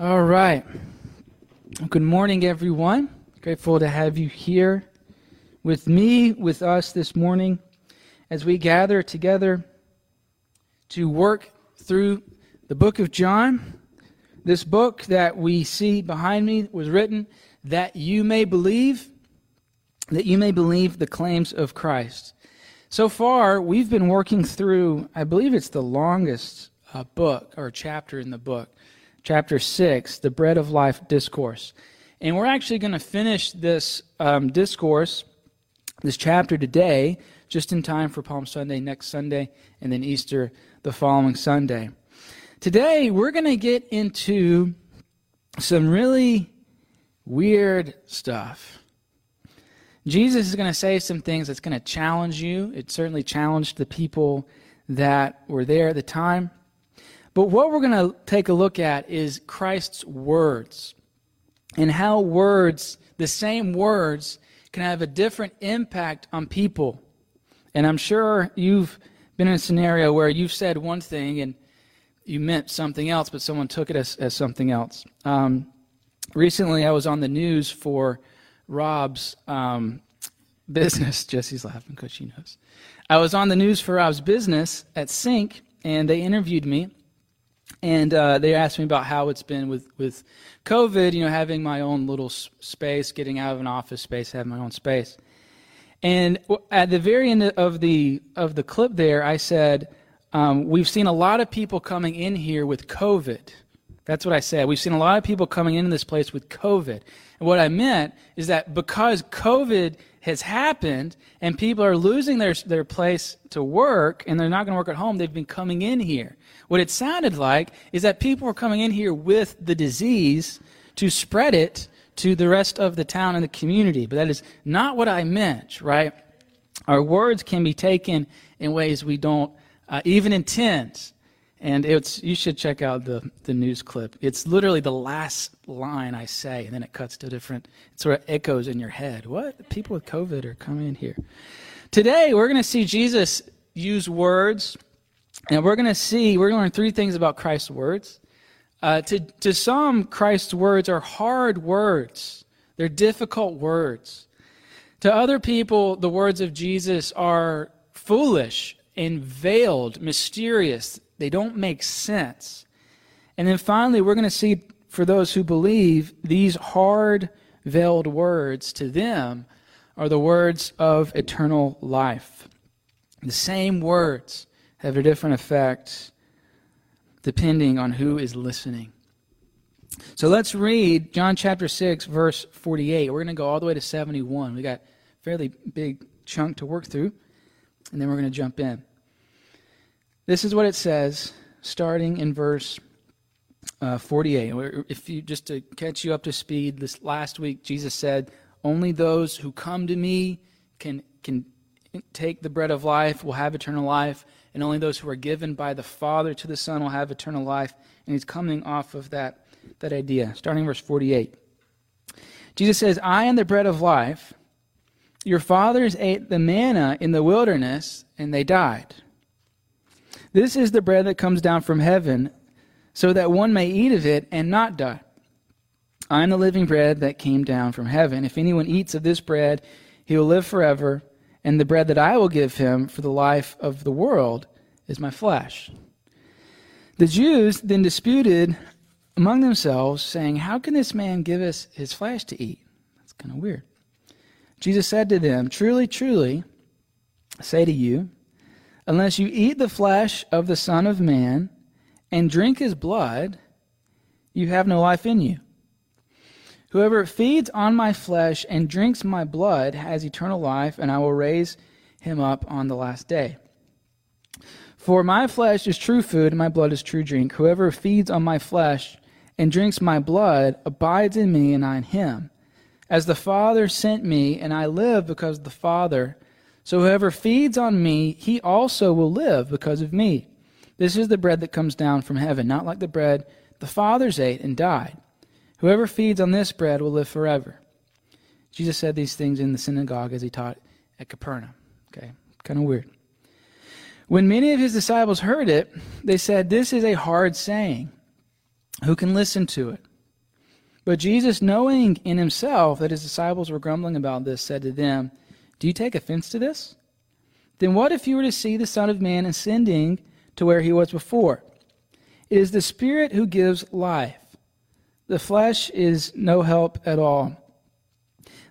All right. Good morning, everyone. Grateful to have you here with me, with us this morning, as we gather together to work through the book of John. This book that we see behind me was written that you may believe, that you may believe the claims of Christ. So far, we've been working through, I believe it's the longest uh, book or chapter in the book, chapter 6, the Bread of Life Discourse. And we're actually going to finish this um, discourse, this chapter today, just in time for Palm Sunday next Sunday, and then Easter the following Sunday. Today, we're going to get into some really weird stuff. Jesus is going to say some things that's going to challenge you. It certainly challenged the people that were there at the time. But what we're going to take a look at is Christ's words and how words, the same words, can have a different impact on people. And I'm sure you've been in a scenario where you've said one thing and you meant something else, but someone took it as, as something else. Um, recently, I was on the news for Rob's um, business. Jesse's laughing because she knows. I was on the news for Rob's business at Sync, and they interviewed me, and uh, they asked me about how it's been with with COVID. You know, having my own little space, getting out of an office space, having my own space. And at the very end of the of the clip, there, I said, um, "We've seen a lot of people coming in here with COVID." That's what I said. We've seen a lot of people coming into this place with COVID. And what I meant is that because COVID has happened and people are losing their, their place to work and they're not going to work at home, they've been coming in here. What it sounded like is that people were coming in here with the disease to spread it to the rest of the town and the community. But that is not what I meant, right? Our words can be taken in ways we don't uh, even intend. And it's you should check out the, the news clip. It's literally the last line I say, and then it cuts to different. It sort of echoes in your head. What people with COVID are coming in here? Today we're going to see Jesus use words, and we're going to see we're going to learn three things about Christ's words. Uh, to to some, Christ's words are hard words. They're difficult words. To other people, the words of Jesus are foolish and veiled, mysterious. They don't make sense. And then finally, we're going to see for those who believe these hard veiled words to them are the words of eternal life. The same words have a different effect depending on who is listening. So let's read John chapter 6, verse 48. We're going to go all the way to 71. We got a fairly big chunk to work through, and then we're going to jump in. This is what it says, starting in verse uh, 48. If you just to catch you up to speed, this last week Jesus said, "Only those who come to me can can take the bread of life will have eternal life, and only those who are given by the Father to the Son will have eternal life." And he's coming off of that that idea, starting verse 48. Jesus says, "I am the bread of life. Your fathers ate the manna in the wilderness, and they died." This is the bread that comes down from heaven, so that one may eat of it and not die. I am the living bread that came down from heaven. If anyone eats of this bread, he will live forever, and the bread that I will give him for the life of the world is my flesh. The Jews then disputed among themselves, saying, How can this man give us his flesh to eat? That's kind of weird. Jesus said to them, Truly, truly, I say to you, Unless you eat the flesh of the Son of Man and drink his blood, you have no life in you. Whoever feeds on my flesh and drinks my blood has eternal life, and I will raise him up on the last day. For my flesh is true food, and my blood is true drink. Whoever feeds on my flesh and drinks my blood abides in me, and I in him. As the Father sent me, and I live because of the Father so whoever feeds on me, he also will live because of me. This is the bread that comes down from heaven, not like the bread the fathers ate and died. Whoever feeds on this bread will live forever. Jesus said these things in the synagogue as he taught at Capernaum. Okay, kind of weird. When many of his disciples heard it, they said, This is a hard saying. Who can listen to it? But Jesus, knowing in himself that his disciples were grumbling about this, said to them, Do you take offense to this? Then what if you were to see the Son of Man ascending to where he was before? It is the Spirit who gives life. The flesh is no help at all.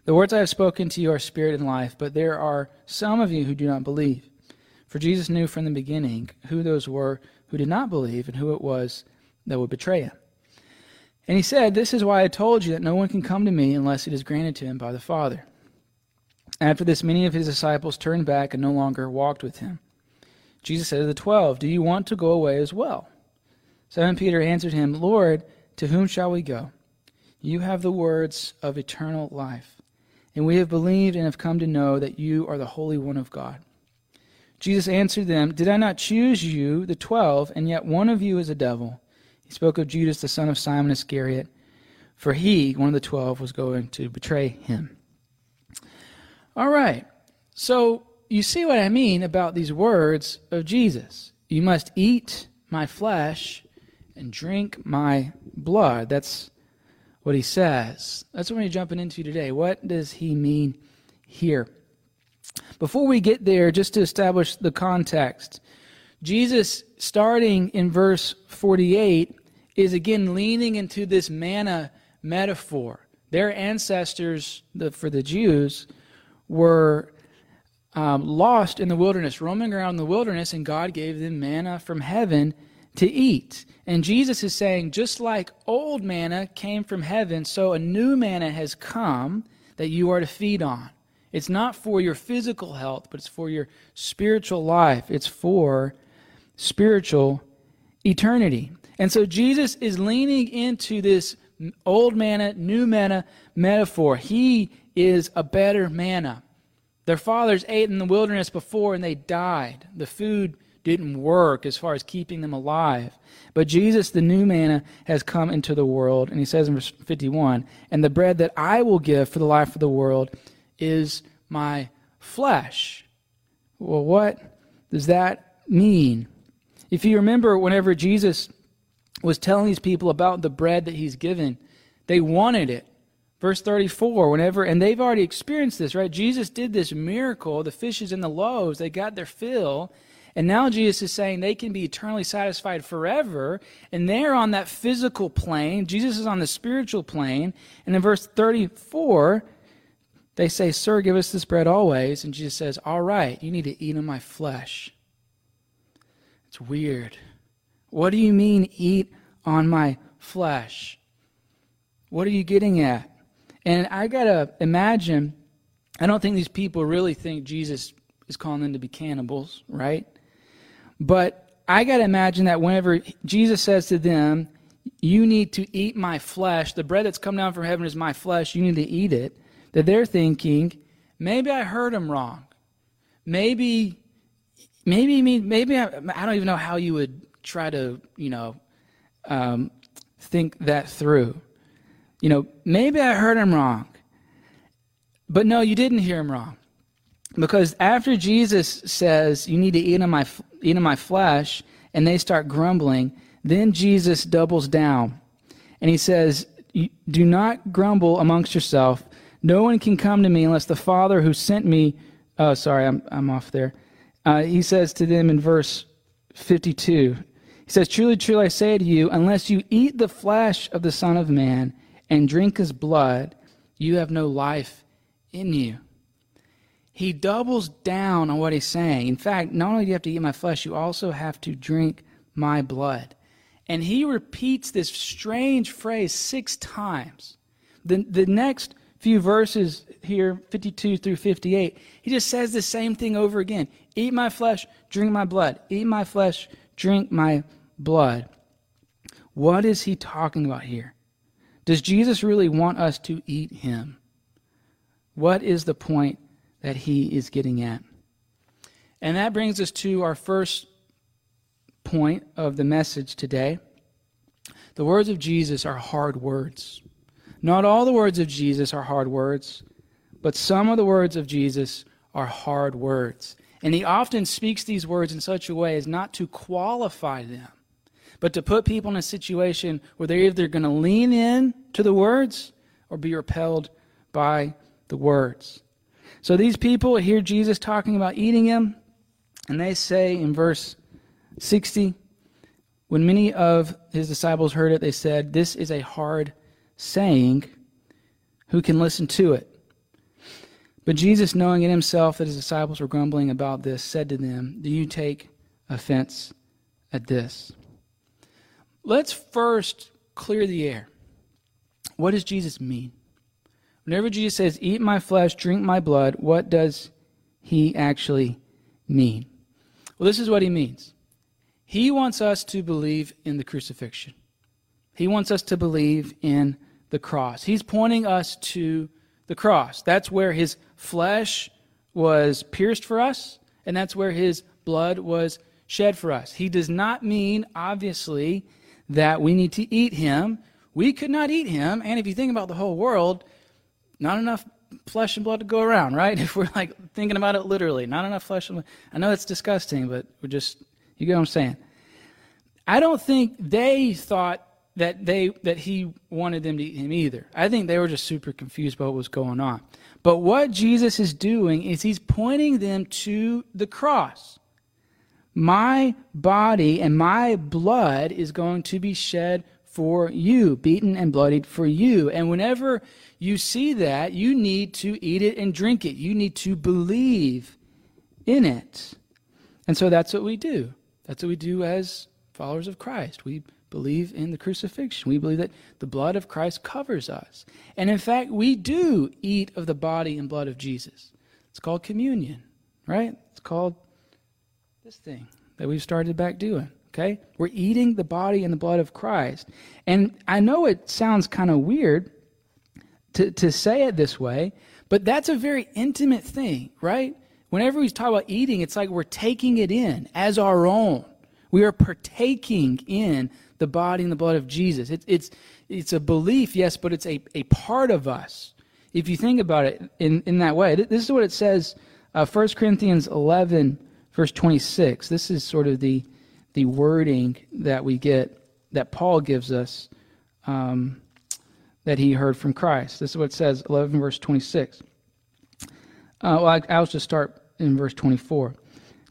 The words I have spoken to you are spirit and life, but there are some of you who do not believe. For Jesus knew from the beginning who those were who did not believe and who it was that would betray him. And he said, This is why I told you that no one can come to me unless it is granted to him by the Father. After this, many of his disciples turned back and no longer walked with him. Jesus said to the twelve, Do you want to go away as well? Simon Peter answered him, Lord, to whom shall we go? You have the words of eternal life, and we have believed and have come to know that you are the Holy One of God. Jesus answered them, Did I not choose you, the twelve, and yet one of you is a devil? He spoke of Judas, the son of Simon Iscariot, for he, one of the twelve, was going to betray him. All right. So you see what I mean about these words of Jesus. You must eat my flesh and drink my blood. That's what he says. That's what we're jumping into today. What does he mean here? Before we get there, just to establish the context, Jesus, starting in verse 48, is again leaning into this manna metaphor. Their ancestors, the, for the Jews, were um, lost in the wilderness, roaming around the wilderness, and God gave them manna from heaven to eat. And Jesus is saying, just like old manna came from heaven, so a new manna has come that you are to feed on. It's not for your physical health, but it's for your spiritual life. It's for spiritual eternity. And so Jesus is leaning into this old manna, new manna metaphor. He is a better manna. Their fathers ate in the wilderness before and they died. The food didn't work as far as keeping them alive. But Jesus, the new manna, has come into the world. And he says in verse 51 And the bread that I will give for the life of the world is my flesh. Well, what does that mean? If you remember, whenever Jesus was telling these people about the bread that he's given, they wanted it. Verse 34, whenever, and they've already experienced this, right? Jesus did this miracle, the fishes and the loaves, they got their fill. And now Jesus is saying they can be eternally satisfied forever. And they're on that physical plane. Jesus is on the spiritual plane. And in verse 34, they say, Sir, give us this bread always. And Jesus says, All right, you need to eat of my flesh. It's weird. What do you mean, eat on my flesh? What are you getting at? And I got to imagine, I don't think these people really think Jesus is calling them to be cannibals, right? But I got to imagine that whenever Jesus says to them, You need to eat my flesh, the bread that's come down from heaven is my flesh, you need to eat it that they're thinking, maybe I heard him wrong. Maybe, maybe, maybe I, I don't even know how you would try to, you know, um, think that through. You know, maybe I heard him wrong. But no, you didn't hear him wrong. Because after Jesus says, You need to eat of my, eat of my flesh, and they start grumbling, then Jesus doubles down. And he says, Do not grumble amongst yourself. No one can come to me unless the Father who sent me. Oh, sorry, I'm, I'm off there. Uh, he says to them in verse 52 He says, Truly, truly, I say to you, unless you eat the flesh of the Son of Man and drink his blood, you have no life in you. He doubles down on what he's saying. In fact, not only do you have to eat my flesh, you also have to drink my blood. And he repeats this strange phrase six times. The, the next few verses here, 52 through 58, he just says the same thing over again Eat my flesh, drink my blood. Eat my flesh, drink my blood. What is he talking about here? Does Jesus really want us to eat him? What is the point that he is getting at? And that brings us to our first point of the message today. The words of Jesus are hard words. Not all the words of Jesus are hard words, but some of the words of Jesus are hard words. And he often speaks these words in such a way as not to qualify them, but to put people in a situation where they're either going to lean in to the words or be repelled by the words. So these people hear Jesus talking about eating him, and they say in verse 60, when many of his disciples heard it, they said, This is a hard saying. Who can listen to it? But Jesus, knowing in himself that his disciples were grumbling about this, said to them, Do you take offense at this? Let's first clear the air. What does Jesus mean? Whenever Jesus says, Eat my flesh, drink my blood, what does he actually mean? Well, this is what he means. He wants us to believe in the crucifixion. He wants us to believe in the cross. He's pointing us to the cross. That's where his flesh was pierced for us, and that's where his blood was shed for us. He does not mean, obviously, that we need to eat him. We could not eat him, and if you think about the whole world, not enough flesh and blood to go around, right? If we're like thinking about it literally, not enough flesh and blood. I know it's disgusting, but we're just you get what I'm saying? I don't think they thought that they that he wanted them to eat him either. I think they were just super confused about what was going on. But what Jesus is doing is he's pointing them to the cross. My body and my blood is going to be shed for you, beaten and bloodied for you. And whenever you see that, you need to eat it and drink it. You need to believe in it. And so that's what we do. That's what we do as followers of Christ. We believe in the crucifixion. We believe that the blood of Christ covers us. And in fact, we do eat of the body and blood of Jesus. It's called communion, right? It's called this thing that we've started back doing. Okay? We're eating the body and the blood of Christ. And I know it sounds kind of weird to, to say it this way, but that's a very intimate thing, right? Whenever we talk about eating, it's like we're taking it in as our own. We are partaking in the body and the blood of Jesus. It, it's, it's a belief, yes, but it's a, a part of us. If you think about it in, in that way, this is what it says uh, 1 Corinthians 11, verse 26. This is sort of the, the wording that we get, that Paul gives us, um, that he heard from Christ. This is what it says, 11, verse 26. Uh, well, I, I'll just start in verse 24.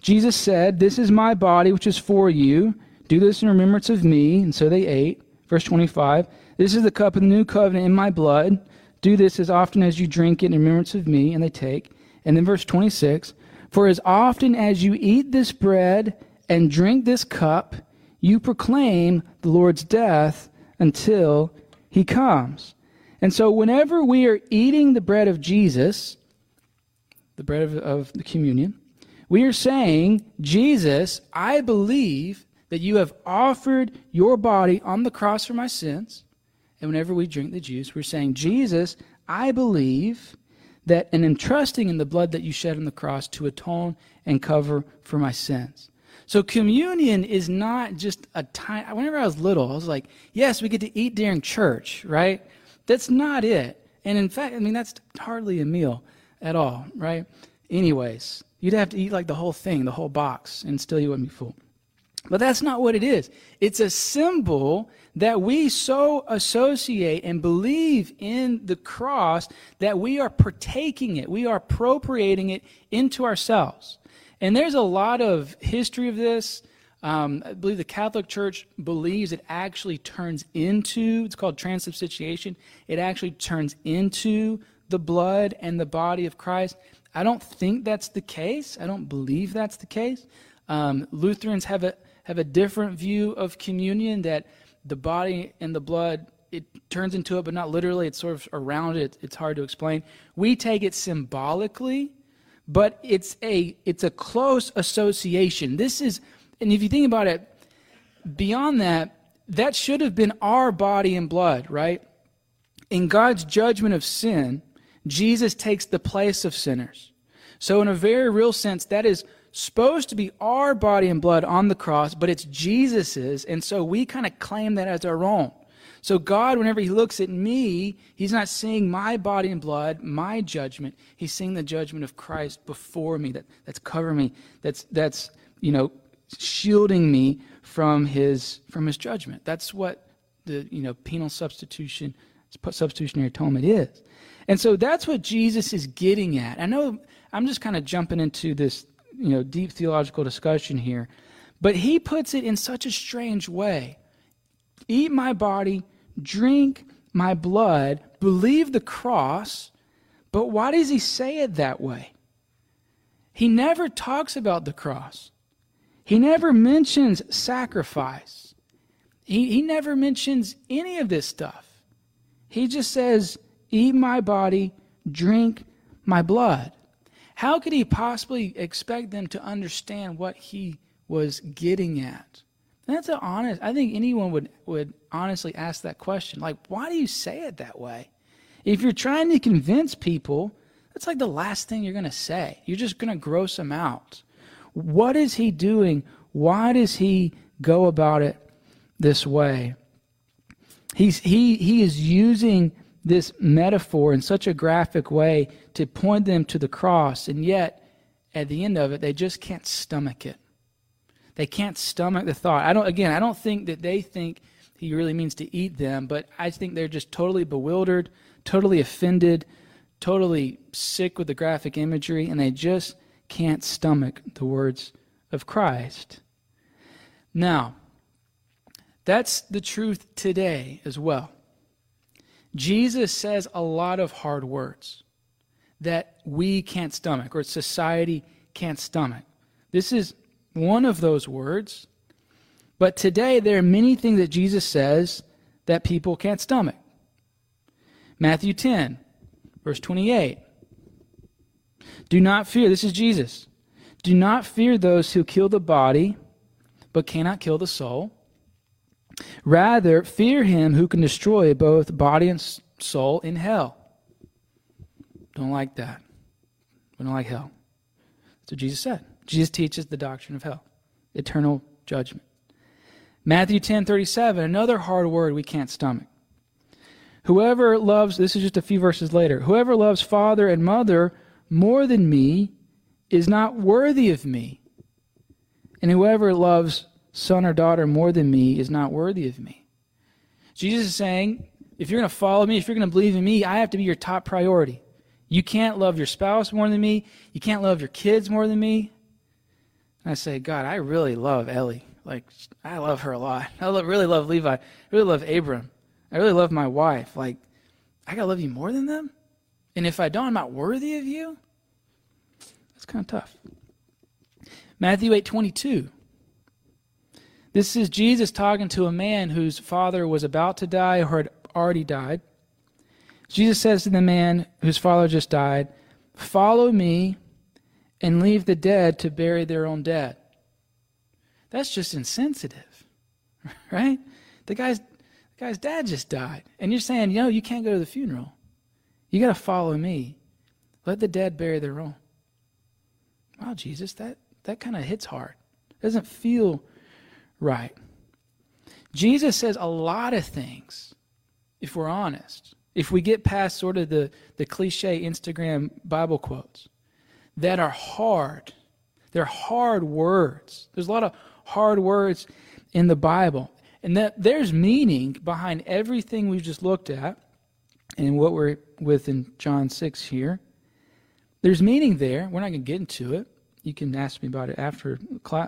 Jesus said, This is my body, which is for you. Do this in remembrance of me. And so they ate. Verse 25. This is the cup of the new covenant in my blood. Do this as often as you drink it in remembrance of me. And they take. And then verse 26. For as often as you eat this bread and drink this cup, you proclaim the Lord's death until he comes. And so, whenever we are eating the bread of Jesus, the bread of, of the communion, we are saying, Jesus, I believe that you have offered your body on the cross for my sins. And whenever we drink the juice, we're saying, Jesus, I believe that and entrusting in the blood that you shed on the cross to atone and cover for my sins. So communion is not just a time. Whenever I was little, I was like, yes, we get to eat during church, right? That's not it. And in fact, I mean, that's hardly a meal at all, right? Anyways, you'd have to eat like the whole thing, the whole box, and still you wouldn't be full. But that's not what it is. It's a symbol that we so associate and believe in the cross that we are partaking it, we are appropriating it into ourselves. And there's a lot of history of this. Um, I believe the Catholic Church believes it actually turns into, it's called transubstantiation, it actually turns into the blood and the body of Christ. I don't think that's the case. I don't believe that's the case. Um, Lutherans have a, have a different view of communion that the body and the blood it turns into it, but not literally. It's sort of around it. It's hard to explain. We take it symbolically, but it's a it's a close association. This is, and if you think about it, beyond that, that should have been our body and blood, right? In God's judgment of sin, Jesus takes the place of sinners. So, in a very real sense, that is supposed to be our body and blood on the cross, but it's Jesus's, and so we kind of claim that as our own. So, God, whenever He looks at me, He's not seeing my body and blood, my judgment. He's seeing the judgment of Christ before me that, that's covering me, that's, that's, you know, shielding me from his from his judgment. That's what the you know penal substitution substitutionary atonement is. And so that's what Jesus is getting at. I know I'm just kind of jumping into this you know deep theological discussion here, but he puts it in such a strange way. Eat my body, drink my blood, believe the cross, but why does he say it that way? He never talks about the cross. He never mentions sacrifice. He, he never mentions any of this stuff. He just says, Eat my body, drink my blood. How could he possibly expect them to understand what he was getting at? That's an honest, I think anyone would, would honestly ask that question. Like, why do you say it that way? If you're trying to convince people, that's like the last thing you're going to say. You're just going to gross them out. What is he doing? Why does he go about it this way? He's, he, he is using this metaphor in such a graphic way to point them to the cross, and yet at the end of it, they just can't stomach it. They can't stomach the thought. I don't, again, I don't think that they think he really means to eat them, but I think they're just totally bewildered, totally offended, totally sick with the graphic imagery, and they just can't stomach the words of Christ. Now, that's the truth today as well. Jesus says a lot of hard words that we can't stomach or society can't stomach. This is one of those words. But today, there are many things that Jesus says that people can't stomach. Matthew 10, verse 28. Do not fear, this is Jesus. Do not fear those who kill the body but cannot kill the soul. Rather, fear him who can destroy both body and soul in hell. Don't like that. We don't like hell. That's what Jesus said. Jesus teaches the doctrine of hell, eternal judgment. Matthew 10 37, another hard word we can't stomach. Whoever loves, this is just a few verses later, whoever loves father and mother more than me is not worthy of me. And whoever loves son or daughter more than me is not worthy of me. Jesus is saying, if you're going to follow me, if you're going to believe in me, I have to be your top priority. You can't love your spouse more than me. You can't love your kids more than me. I say, God, I really love Ellie. Like, I love her a lot. I really love Levi. I really love Abram. I really love my wife. Like, I got to love you more than them? And if I don't, I'm not worthy of you? That's kind of tough. Matthew 8 22. This is Jesus talking to a man whose father was about to die or had already died. Jesus says to the man whose father just died, Follow me and leave the dead to bury their own dead. That's just insensitive, right? The guy's, the guy's dad just died. And you're saying, you know, you can't go to the funeral. You got to follow me. Let the dead bury their own. Wow, Jesus, that, that kind of hits hard. It doesn't feel right. Jesus says a lot of things, if we're honest, if we get past sort of the, the cliche Instagram Bible quotes, that are hard. They're hard words. There's a lot of hard words in the Bible. And that there's meaning behind everything we've just looked at and what we're with in John 6 here. There's meaning there. We're not going to get into it. You can ask me about it after,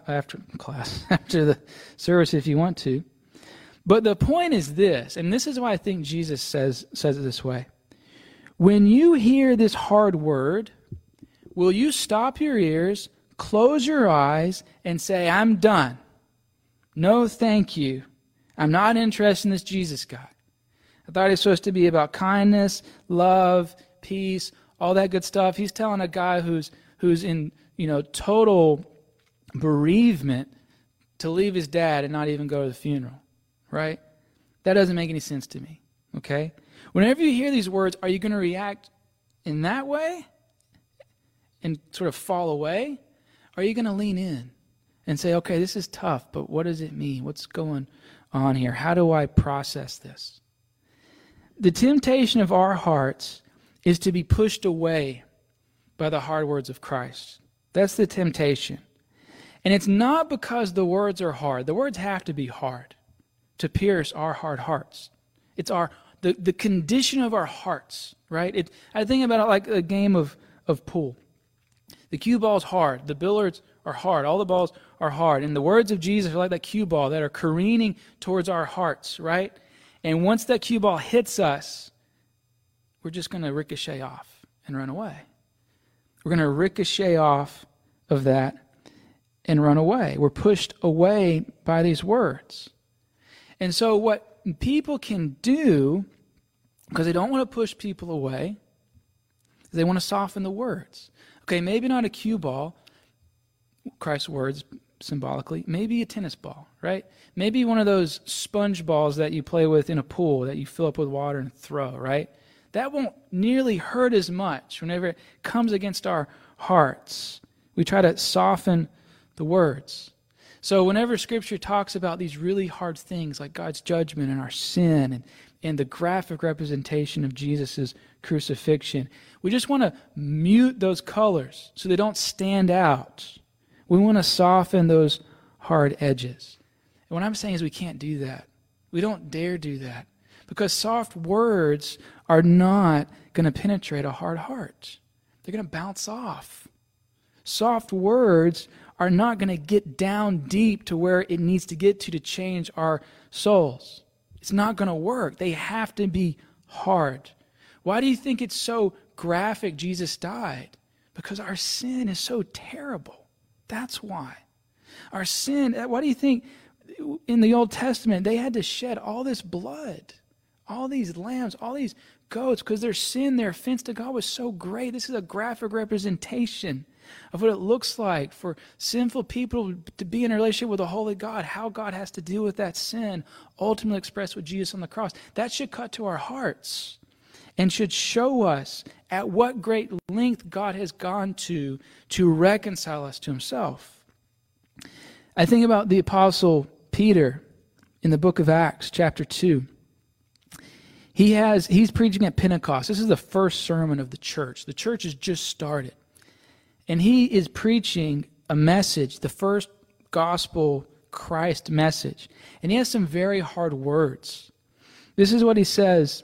after class, after the service if you want to. But the point is this, and this is why I think Jesus says, says it this way. When you hear this hard word, will you stop your ears, close your eyes, and say, I'm done? No, thank you. I'm not interested in this Jesus guy. I thought he was supposed to be about kindness, love, peace, all that good stuff. He's telling a guy who's who's in, you know, total bereavement to leave his dad and not even go to the funeral, right? That doesn't make any sense to me, okay? Whenever you hear these words, are you going to react in that way and sort of fall away? Or are you going to lean in and say, okay, this is tough, but what does it mean? What's going on here? How do I process this? The temptation of our hearts is to be pushed away by the hard words of Christ. That's the temptation. And it's not because the words are hard. The words have to be hard to pierce our hard hearts. It's our the, the condition of our hearts, right? It, I think about it like a game of, of pool. The cue ball's hard. The billiards are hard. All the balls are hard. And the words of Jesus are like that cue ball that are careening towards our hearts, right? And once that cue ball hits us, we're just going to ricochet off and run away. We're going to ricochet off of that and run away. We're pushed away by these words. And so, what people can do, because they don't want to push people away, they want to soften the words. Okay, maybe not a cue ball, Christ's words symbolically, maybe a tennis ball, right? Maybe one of those sponge balls that you play with in a pool that you fill up with water and throw, right? That won't nearly hurt as much whenever it comes against our hearts. We try to soften the words. So, whenever Scripture talks about these really hard things like God's judgment and our sin and, and the graphic representation of Jesus' crucifixion, we just want to mute those colors so they don't stand out. We want to soften those hard edges. And what I'm saying is we can't do that. We don't dare do that because soft words are not going to penetrate a hard heart, they're going to bounce off. Soft words are not going to get down deep to where it needs to get to to change our souls. It's not going to work. They have to be hard. Why do you think it's so graphic Jesus died? Because our sin is so terrible. That's why. Our sin, uh, why do you think in the Old Testament they had to shed all this blood? All these lambs, all these goats, because their sin, their offense to God was so great. This is a graphic representation of what it looks like for sinful people to be in a relationship with a holy God, how God has to deal with that sin, ultimately expressed with Jesus on the cross. That should cut to our hearts and should show us at what great length God has gone to to reconcile us to himself. I think about the apostle Peter in the book of Acts chapter 2. He has he's preaching at Pentecost. This is the first sermon of the church. The church has just started. And he is preaching a message, the first gospel Christ message. And he has some very hard words. This is what he says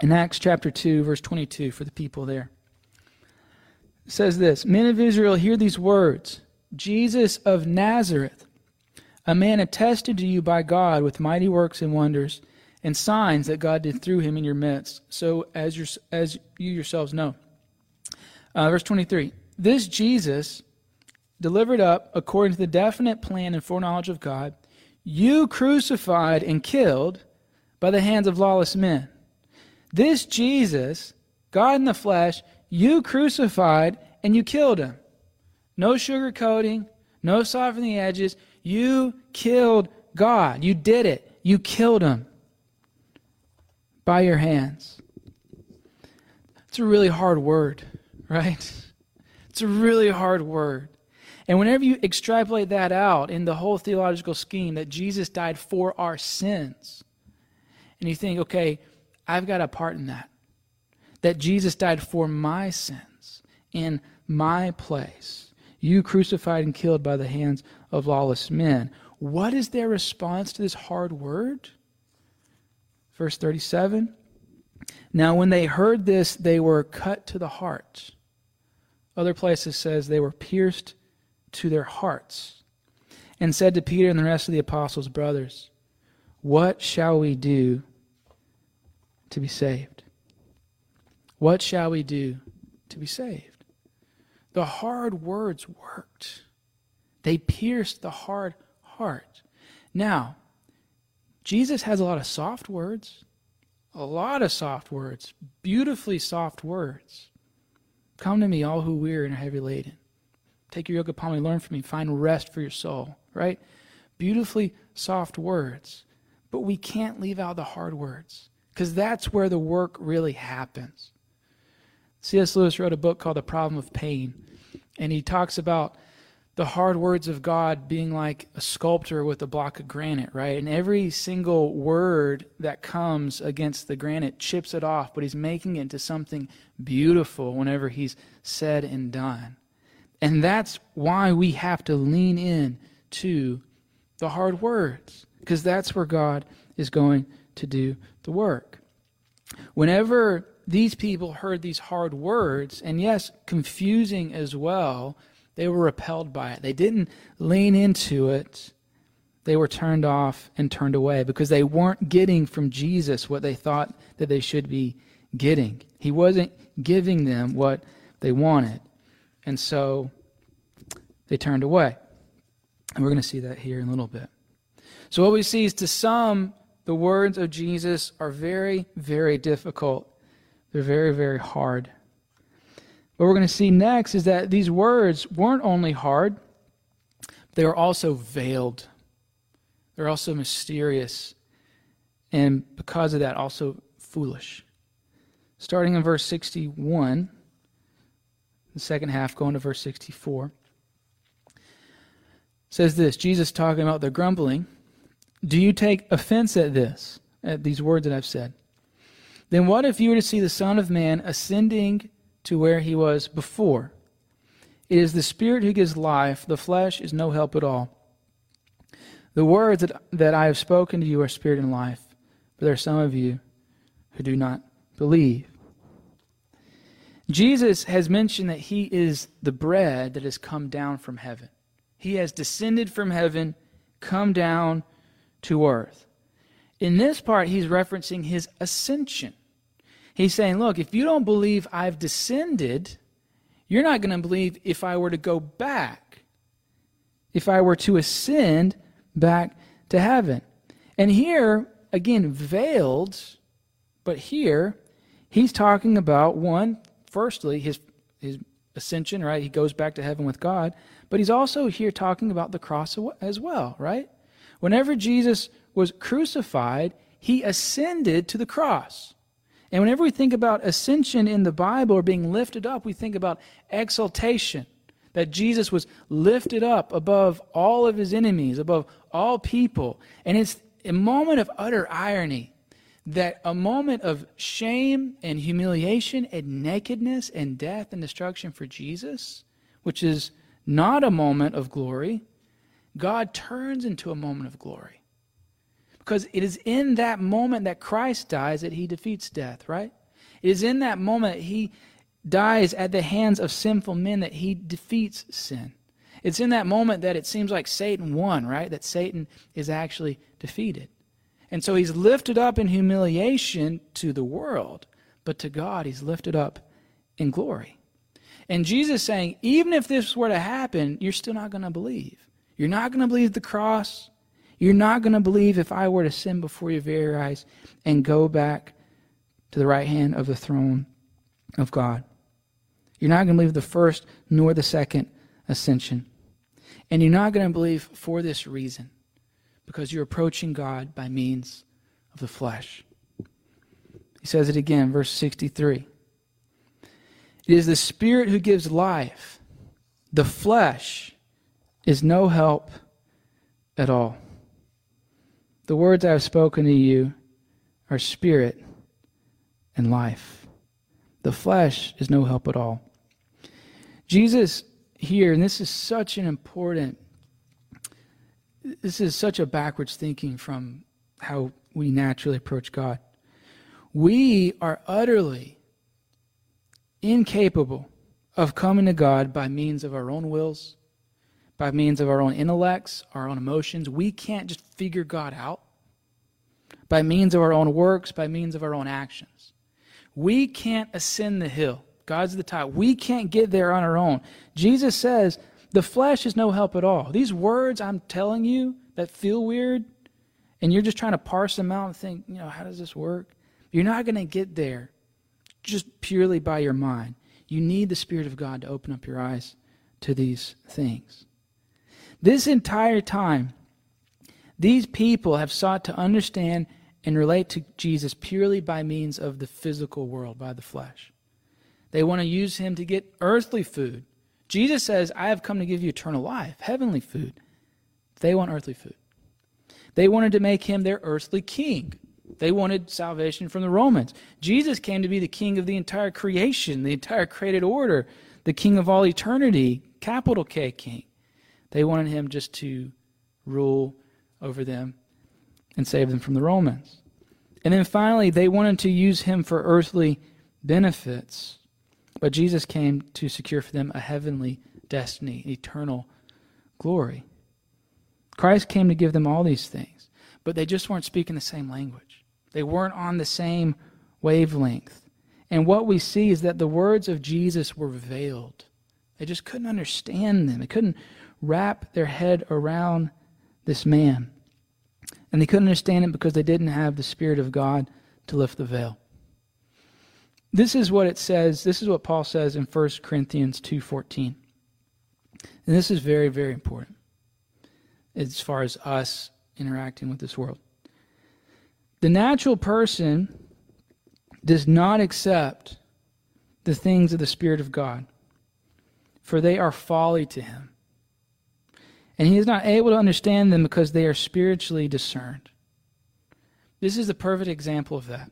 in Acts chapter 2, verse 22 for the people there. It says this Men of Israel, hear these words Jesus of Nazareth, a man attested to you by God with mighty works and wonders and signs that God did through him in your midst, so as, your, as you yourselves know. Uh, verse 23 this Jesus, delivered up according to the definite plan and foreknowledge of God, you crucified and killed by the hands of lawless men. This Jesus, God in the flesh, you crucified and you killed him. No sugarcoating, no softening the edges. You killed God. You did it. You killed him by your hands. It's a really hard word, right? It's a really hard word. And whenever you extrapolate that out in the whole theological scheme that Jesus died for our sins, and you think, okay, I've got a part in that. That Jesus died for my sins in my place. You crucified and killed by the hands of lawless men. What is their response to this hard word? Verse 37 Now, when they heard this, they were cut to the heart other places says they were pierced to their hearts and said to Peter and the rest of the apostles, Brothers, what shall we do to be saved? What shall we do to be saved? The hard words worked. They pierced the hard heart. Now, Jesus has a lot of soft words, a lot of soft words, beautifully soft words. Come to me, all who weary and are heavy laden. Take your yoke upon me, learn from me, find rest for your soul, right? Beautifully soft words. But we can't leave out the hard words because that's where the work really happens. C.S. Lewis wrote a book called The Problem of Pain, and he talks about the hard words of God being like a sculptor with a block of granite, right? And every single word that comes against the granite chips it off, but he's making it into something beautiful whenever he's said and done. And that's why we have to lean in to the hard words, because that's where God is going to do the work. Whenever these people heard these hard words, and yes, confusing as well, they were repelled by it. They didn't lean into it. They were turned off and turned away because they weren't getting from Jesus what they thought that they should be getting. He wasn't giving them what they wanted. And so they turned away. And we're going to see that here in a little bit. So, what we see is to some, the words of Jesus are very, very difficult. They're very, very hard. What we're going to see next is that these words weren't only hard, they were also veiled. They're also mysterious. And because of that, also foolish. Starting in verse 61, the second half, going to verse 64 says this Jesus talking about the grumbling. Do you take offense at this, at these words that I've said? Then what if you were to see the Son of Man ascending to where he was before? It is the Spirit who gives life, the flesh is no help at all. The words that, that I have spoken to you are spirit and life, but there are some of you who do not believe. Jesus has mentioned that he is the bread that has come down from heaven. He has descended from heaven, come down to earth. In this part, he's referencing his ascension. He's saying, Look, if you don't believe I've descended, you're not going to believe if I were to go back, if I were to ascend back to heaven. And here, again, veiled, but here, he's talking about one, firstly, his, his ascension, right? He goes back to heaven with God. But he's also here talking about the cross as well, right? Whenever Jesus was crucified, he ascended to the cross. And whenever we think about ascension in the Bible or being lifted up, we think about exaltation. That Jesus was lifted up above all of his enemies, above all people. And it's a moment of utter irony that a moment of shame and humiliation and nakedness and death and destruction for Jesus, which is not a moment of glory, God turns into a moment of glory. Because it is in that moment that Christ dies that he defeats death, right? It is in that moment that he dies at the hands of sinful men that he defeats sin. It's in that moment that it seems like Satan won, right? That Satan is actually defeated. And so he's lifted up in humiliation to the world, but to God, he's lifted up in glory. And Jesus saying, even if this were to happen, you're still not going to believe. You're not going to believe the cross. You're not going to believe if I were to sin before your very eyes and go back to the right hand of the throne of God. You're not going to believe the first nor the second ascension. And you're not going to believe for this reason because you're approaching God by means of the flesh. He says it again, verse 63. It is the Spirit who gives life. The flesh is no help at all. The words I have spoken to you are spirit and life. The flesh is no help at all. Jesus here, and this is such an important, this is such a backwards thinking from how we naturally approach God. We are utterly incapable of coming to God by means of our own wills, by means of our own intellects, our own emotions. We can't just figure God out by means of our own works, by means of our own actions. We can't ascend the hill. God's the top. We can't get there on our own. Jesus says, the flesh is no help at all. These words I'm telling you that feel weird, and you're just trying to parse them out and think, you know, how does this work? You're not going to get there just purely by your mind. You need the Spirit of God to open up your eyes to these things. This entire time, these people have sought to understand and relate to Jesus purely by means of the physical world, by the flesh. They want to use him to get earthly food. Jesus says, I have come to give you eternal life, heavenly food. They want earthly food. They wanted to make him their earthly king. They wanted salvation from the Romans. Jesus came to be the king of the entire creation, the entire created order, the king of all eternity, capital K king. They wanted him just to rule over them and save them from the Romans. And then finally, they wanted to use him for earthly benefits. But Jesus came to secure for them a heavenly destiny, eternal glory. Christ came to give them all these things, but they just weren't speaking the same language. They weren't on the same wavelength. And what we see is that the words of Jesus were veiled. They just couldn't understand them. They couldn't wrap their head around this man. And they couldn't understand it because they didn't have the Spirit of God to lift the veil. This is what it says, this is what Paul says in 1 Corinthians 2:14. And this is very very important as far as us interacting with this world. The natural person does not accept the things of the Spirit of God, for they are folly to him. And he is not able to understand them because they are spiritually discerned. This is the perfect example of that.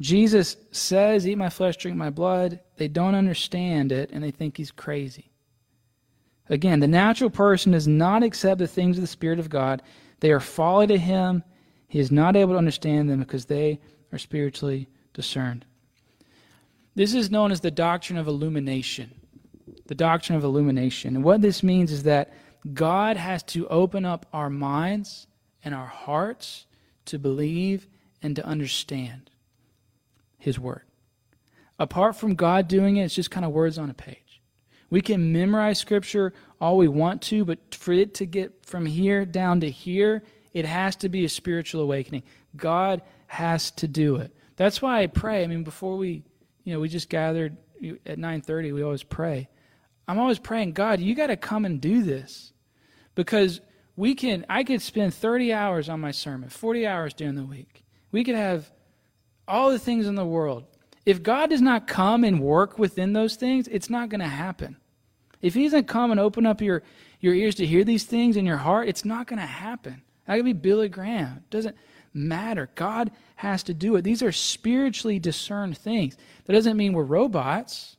Jesus says, Eat my flesh, drink my blood. They don't understand it, and they think he's crazy. Again, the natural person does not accept the things of the Spirit of God. They are folly to him. He is not able to understand them because they are spiritually discerned. This is known as the doctrine of illumination. The doctrine of illumination. And what this means is that God has to open up our minds and our hearts to believe and to understand His Word. Apart from God doing it, it's just kind of words on a page. We can memorize Scripture all we want to, but for it to get from here down to here, it has to be a spiritual awakening. God has to do it. That's why I pray. I mean, before we, you know, we just gathered at 9:30, we always pray. I'm always praying, God, you got to come and do this. Because we can I could spend 30 hours on my sermon, 40 hours during the week. We could have all the things in the world. If God does not come and work within those things, it's not going to happen. If he doesn't come and open up your, your ears to hear these things in your heart, it's not going to happen. That could be Billy Graham. It doesn't matter. God has to do it. These are spiritually discerned things. That doesn't mean we're robots.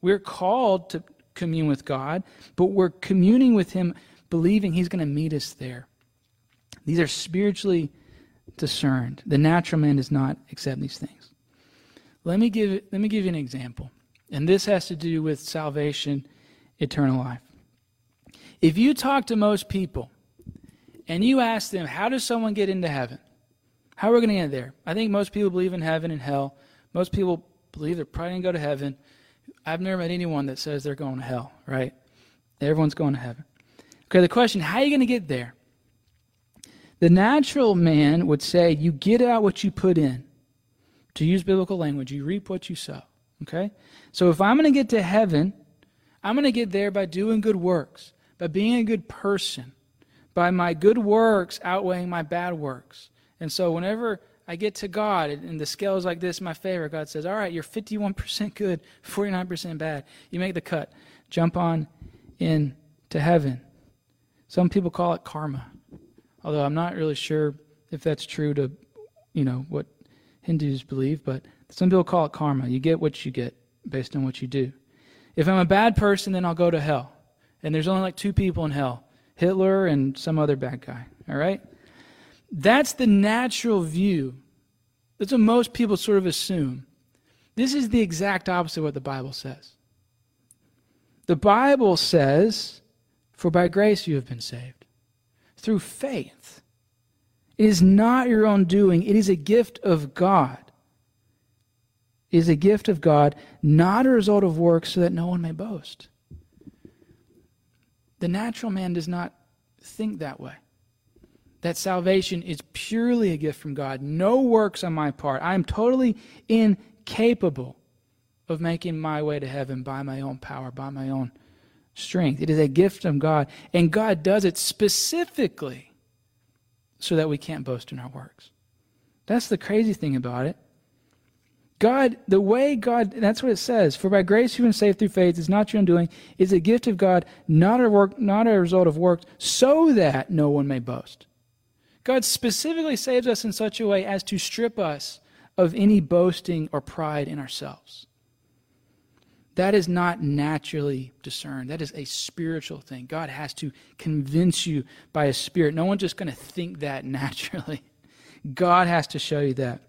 We're called to commune with God, but we're communing with Him, believing He's going to meet us there. These are spiritually discerned. The natural man does not accept these things. Let me give, let me give you an example. And this has to do with salvation, eternal life. If you talk to most people and you ask them, How does someone get into heaven? How are we going to get there? I think most people believe in heaven and hell. Most people believe they're probably going to go to heaven. I've never met anyone that says they're going to hell, right? Everyone's going to heaven. Okay, the question how are you going to get there? The natural man would say, You get out what you put in. To use biblical language, you reap what you sow. Okay? So if I'm going to get to heaven, I'm going to get there by doing good works, by being a good person, by my good works outweighing my bad works. And so whenever I get to God and the scale is like this my favor, God says, All right, you're 51% good, 49% bad. You make the cut. Jump on in to heaven. Some people call it karma. Although I'm not really sure if that's true to, you know, what Hindus believe, but some people call it karma. You get what you get based on what you do. If I'm a bad person, then I'll go to hell. And there's only like two people in hell Hitler and some other bad guy. All right? That's the natural view. That's what most people sort of assume. This is the exact opposite of what the Bible says. The Bible says, For by grace you have been saved, through faith. It is not your own doing, it is a gift of God. It is a gift of God, not a result of works, so that no one may boast. The natural man does not think that way that salvation is purely a gift from God. No works on my part. I am totally incapable of making my way to heaven by my own power, by my own strength. It is a gift from God. And God does it specifically so that we can't boast in our works. That's the crazy thing about it. God, the way God, that's what it says. For by grace you've been saved through faith. It's not your own doing. It's a gift of God, not a work, not a result of works, so that no one may boast. God specifically saves us in such a way as to strip us of any boasting or pride in ourselves. That is not naturally discerned. That is a spiritual thing. God has to convince you by a spirit. No one's just going to think that naturally. God has to show you that.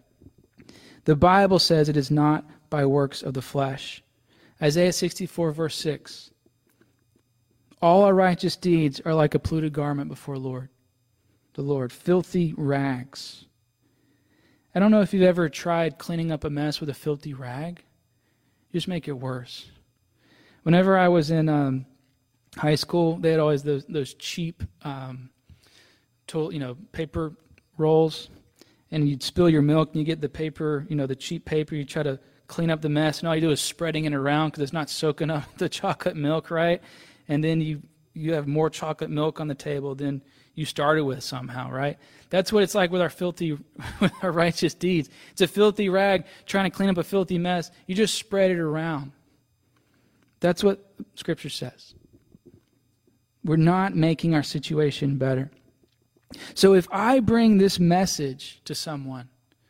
The Bible says it is not by works of the flesh. Isaiah 64, verse 6. All our righteous deeds are like a polluted garment before Lord, the Lord, filthy rags. I don't know if you've ever tried cleaning up a mess with a filthy rag. You just make it worse. Whenever I was in um, high school, they had always those those cheap, um, you know, paper rolls, and you'd spill your milk, and you get the paper, you know, the cheap paper. You try to clean up the mess, and all you do is spreading it around because it's not soaking up the chocolate milk, right? and then you you have more chocolate milk on the table than you started with somehow, right? That's what it's like with our filthy, with our righteous deeds. It's a filthy rag trying to clean up a filthy mess. You just spread it around. That's what Scripture says. We're not making our situation better. So if I bring this message to someone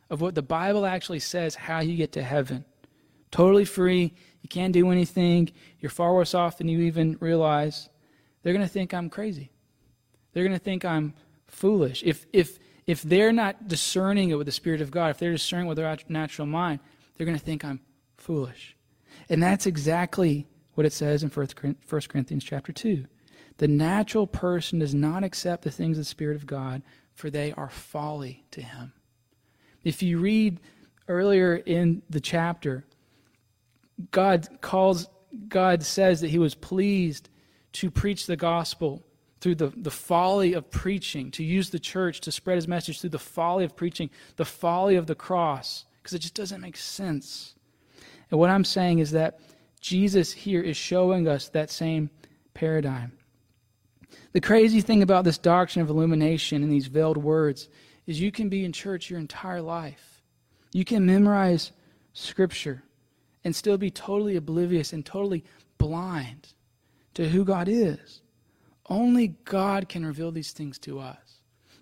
of what the Bible actually says, how you get to heaven, totally free, you can't do anything, you're far worse off than you even realize, they're going to think I'm crazy. They're going to think I'm foolish. If, if, if they're not discerning it with the Spirit of God, if they're discerning with their natural mind, they're going to think I'm foolish. And that's exactly what it says in 1 Corinthians chapter 2. The natural person does not accept the things of the Spirit of God, for they are folly to him. If you read earlier in the chapter, God calls, God says that he was pleased to preach the gospel through the, the folly of preaching, to use the church to spread his message through the folly of preaching, the folly of the cross, because it just doesn't make sense. And what I'm saying is that Jesus here is showing us that same paradigm. The crazy thing about this doctrine of illumination and these veiled words is you can be in church your entire life. You can memorize scripture and still be totally oblivious and totally blind to who God is. Only God can reveal these things to us.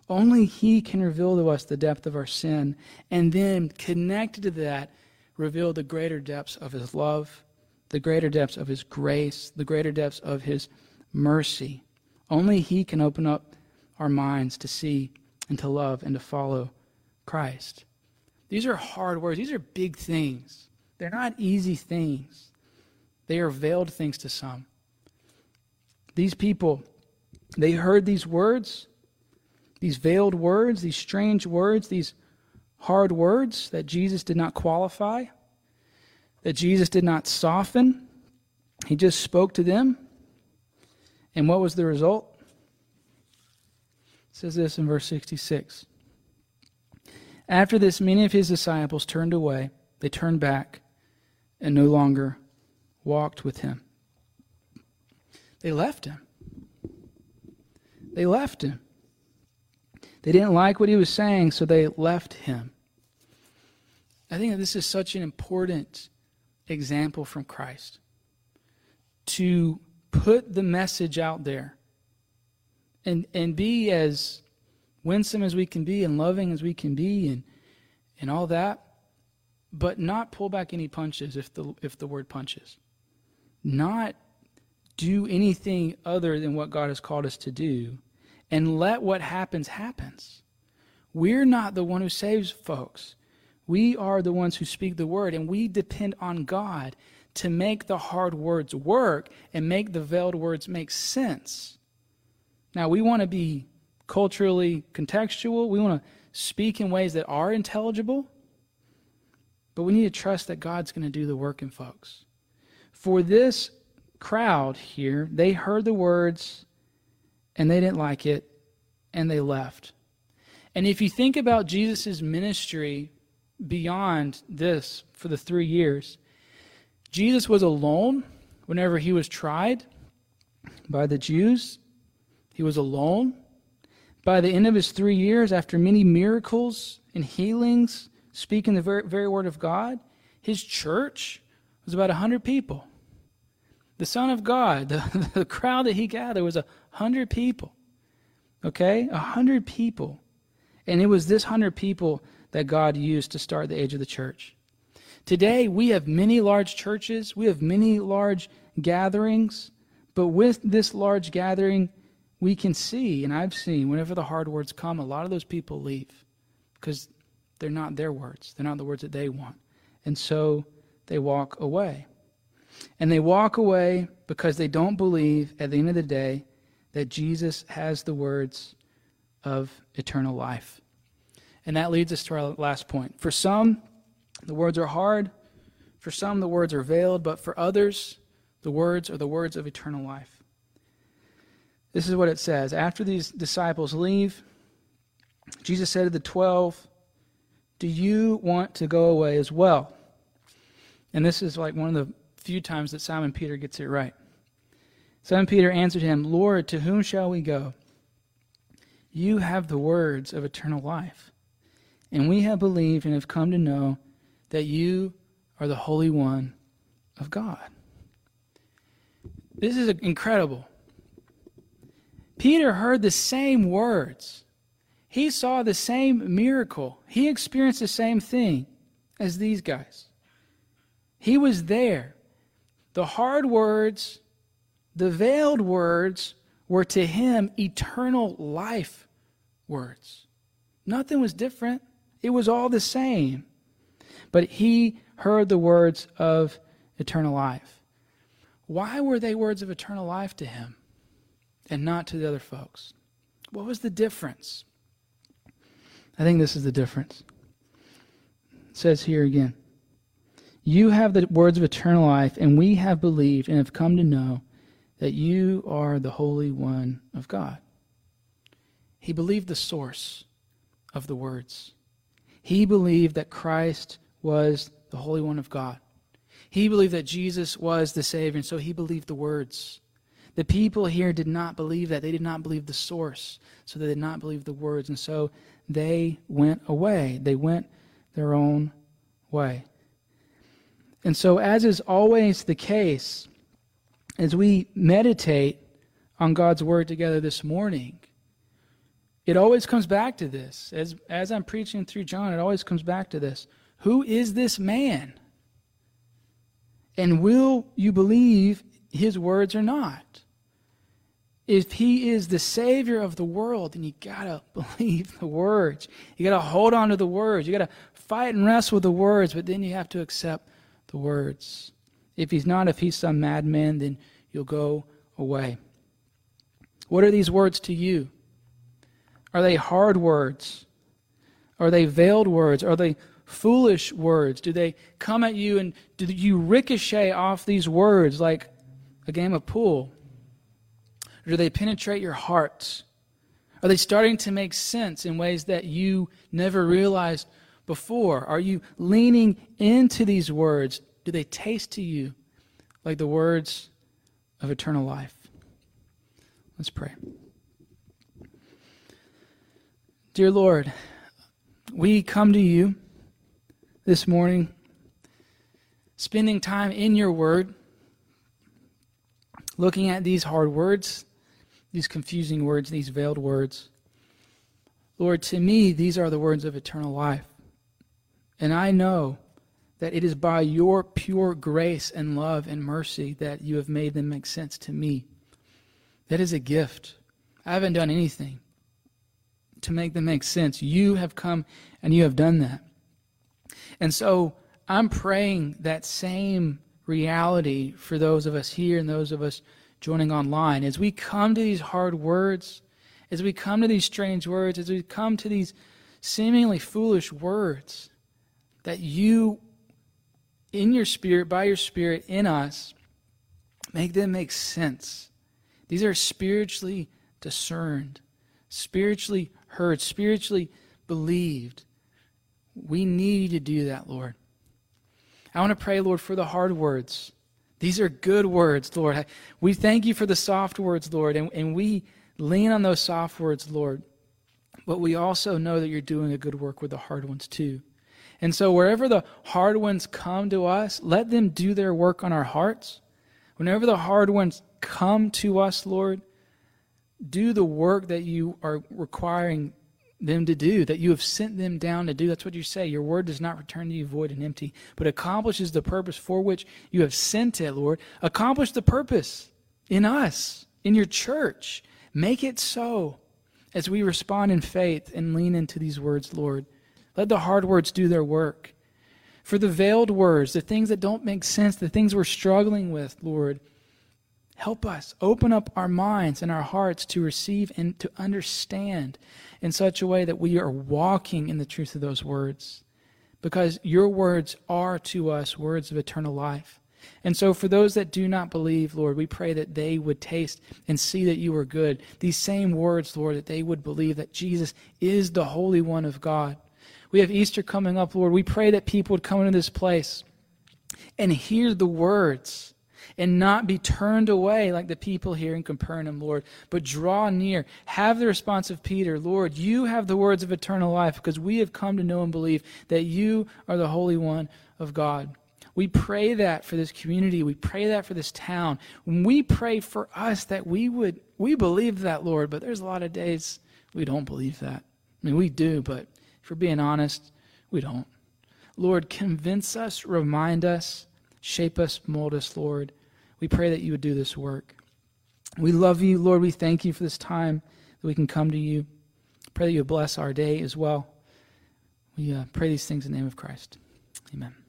Only He can reveal to us the depth of our sin, and then connected to that, reveal the greater depths of His love, the greater depths of His grace, the greater depths of His mercy. Only He can open up our minds to see and to love and to follow Christ. These are hard words, these are big things. They're not easy things, they are veiled things to some. These people, they heard these words, these veiled words, these strange words, these hard words that Jesus did not qualify, that Jesus did not soften. He just spoke to them. And what was the result? It says this in verse 66. After this, many of his disciples turned away. They turned back and no longer walked with him. They left him. They left him. They didn't like what he was saying, so they left him. I think that this is such an important example from Christ to put the message out there and, and be as winsome as we can be and loving as we can be and, and all that but not pull back any punches if the if the word punches. Not do anything other than what God has called us to do and let what happens happens. We're not the one who saves folks. We are the ones who speak the word and we depend on God to make the hard words work and make the veiled words make sense. Now, we want to be culturally contextual. We want to speak in ways that are intelligible. But we need to trust that God's going to do the work in folks. For this crowd here, they heard the words and they didn't like it and they left. And if you think about Jesus' ministry beyond this for the three years, Jesus was alone whenever he was tried by the Jews. He was alone. By the end of his three years, after many miracles and healings, speaking the very, very word of God, his church was about 100 people. The Son of God, the, the crowd that he gathered was a 100 people. Okay? A 100 people. And it was this 100 people that God used to start the age of the church. Today, we have many large churches, we have many large gatherings, but with this large gathering, we can see, and I've seen, whenever the hard words come, a lot of those people leave because they're not their words. They're not the words that they want. And so they walk away. And they walk away because they don't believe, at the end of the day, that Jesus has the words of eternal life. And that leads us to our last point. For some, the words are hard. For some, the words are veiled. But for others, the words are the words of eternal life. This is what it says. After these disciples leave, Jesus said to the twelve, Do you want to go away as well? And this is like one of the few times that Simon Peter gets it right. Simon Peter answered him, Lord, to whom shall we go? You have the words of eternal life. And we have believed and have come to know that you are the Holy One of God. This is incredible. Peter heard the same words. He saw the same miracle. He experienced the same thing as these guys. He was there. The hard words, the veiled words, were to him eternal life words. Nothing was different, it was all the same. But he heard the words of eternal life. Why were they words of eternal life to him? and not to the other folks? What was the difference? I think this is the difference. It says here again You have the words of eternal life, and we have believed and have come to know that you are the Holy One of God. He believed the source of the words. He believed that Christ was the Holy One of God. He believed that Jesus was the Savior, and so he believed the words. The people here did not believe that. They did not believe the source. So they did not believe the words. And so they went away. They went their own way. And so, as is always the case, as we meditate on God's word together this morning, it always comes back to this. As, as I'm preaching through John, it always comes back to this. Who is this man? And will you believe his words or not. If he is the Savior of the world, then you gotta believe the words. You gotta hold on to the words. You gotta fight and wrestle with the words, but then you have to accept the words. If he's not, if he's some madman, then you'll go away. What are these words to you? Are they hard words? Are they veiled words? Are they foolish words? Do they come at you and do you ricochet off these words like a game of pool? Or do they penetrate your heart? Are they starting to make sense in ways that you never realized before? Are you leaning into these words? Do they taste to you like the words of eternal life? Let's pray. Dear Lord, we come to you this morning, spending time in your word looking at these hard words, these confusing words, these veiled words. Lord, to me, these are the words of eternal life. And I know that it is by your pure grace and love and mercy that you have made them make sense to me. That is a gift. I haven't done anything to make them make sense. You have come and you have done that. And so I'm praying that same reality for those of us here and those of us joining online. As we come to these hard words, as we come to these strange words, as we come to these seemingly foolish words, that you, in your spirit, by your spirit, in us, make them make sense. These are spiritually discerned, spiritually heard, spiritually believed. We need you to do that, Lord. I want to pray, Lord, for the hard words. These are good words, Lord. We thank you for the soft words, Lord, and, and we lean on those soft words, Lord. But we also know that you're doing a good work with the hard ones too. And so, wherever the hard ones come to us, let them do their work on our hearts. Whenever the hard ones come to us, Lord, do the work that you are requiring them to do, that you have sent them down to do. That's what you say. Your word does not return to you void and empty, but accomplishes the purpose for which you have sent it, Lord. Accomplish the purpose in us, in your church. Make it so as we respond in faith and lean into these words, Lord. Let the hard words do their work. For the veiled words, the things that don't make sense, the things we're struggling with, Lord, help us. Open up our minds and our hearts to receive and to understand in such a way that we are walking in the truth of those words. Because your words are to us words of eternal life. And so, for those that do not believe, Lord, we pray that they would taste and see that you are good. These same words, Lord, that they would believe that Jesus is the Holy One of God. We have Easter coming up, Lord. We pray that people would come into this place and hear the words and not be turned away like the people here in Capernaum, Lord, but draw near. Have the response of Peter, Lord, you have the words of eternal life because we have come to know and believe that you are the Holy One of God. We pray that for this community. We pray that for this town. We pray for us that we would, we believe that, Lord, but there's a lot of days we don't believe that. I mean, we do, but if we're being honest, we don't. Lord, convince us, remind us, shape us, mold us, Lord. We pray that you would do this work. We love you, Lord. We thank you for this time that we can come to you. Pray that you bless our day as well. We uh, pray these things in the name of Christ. Amen.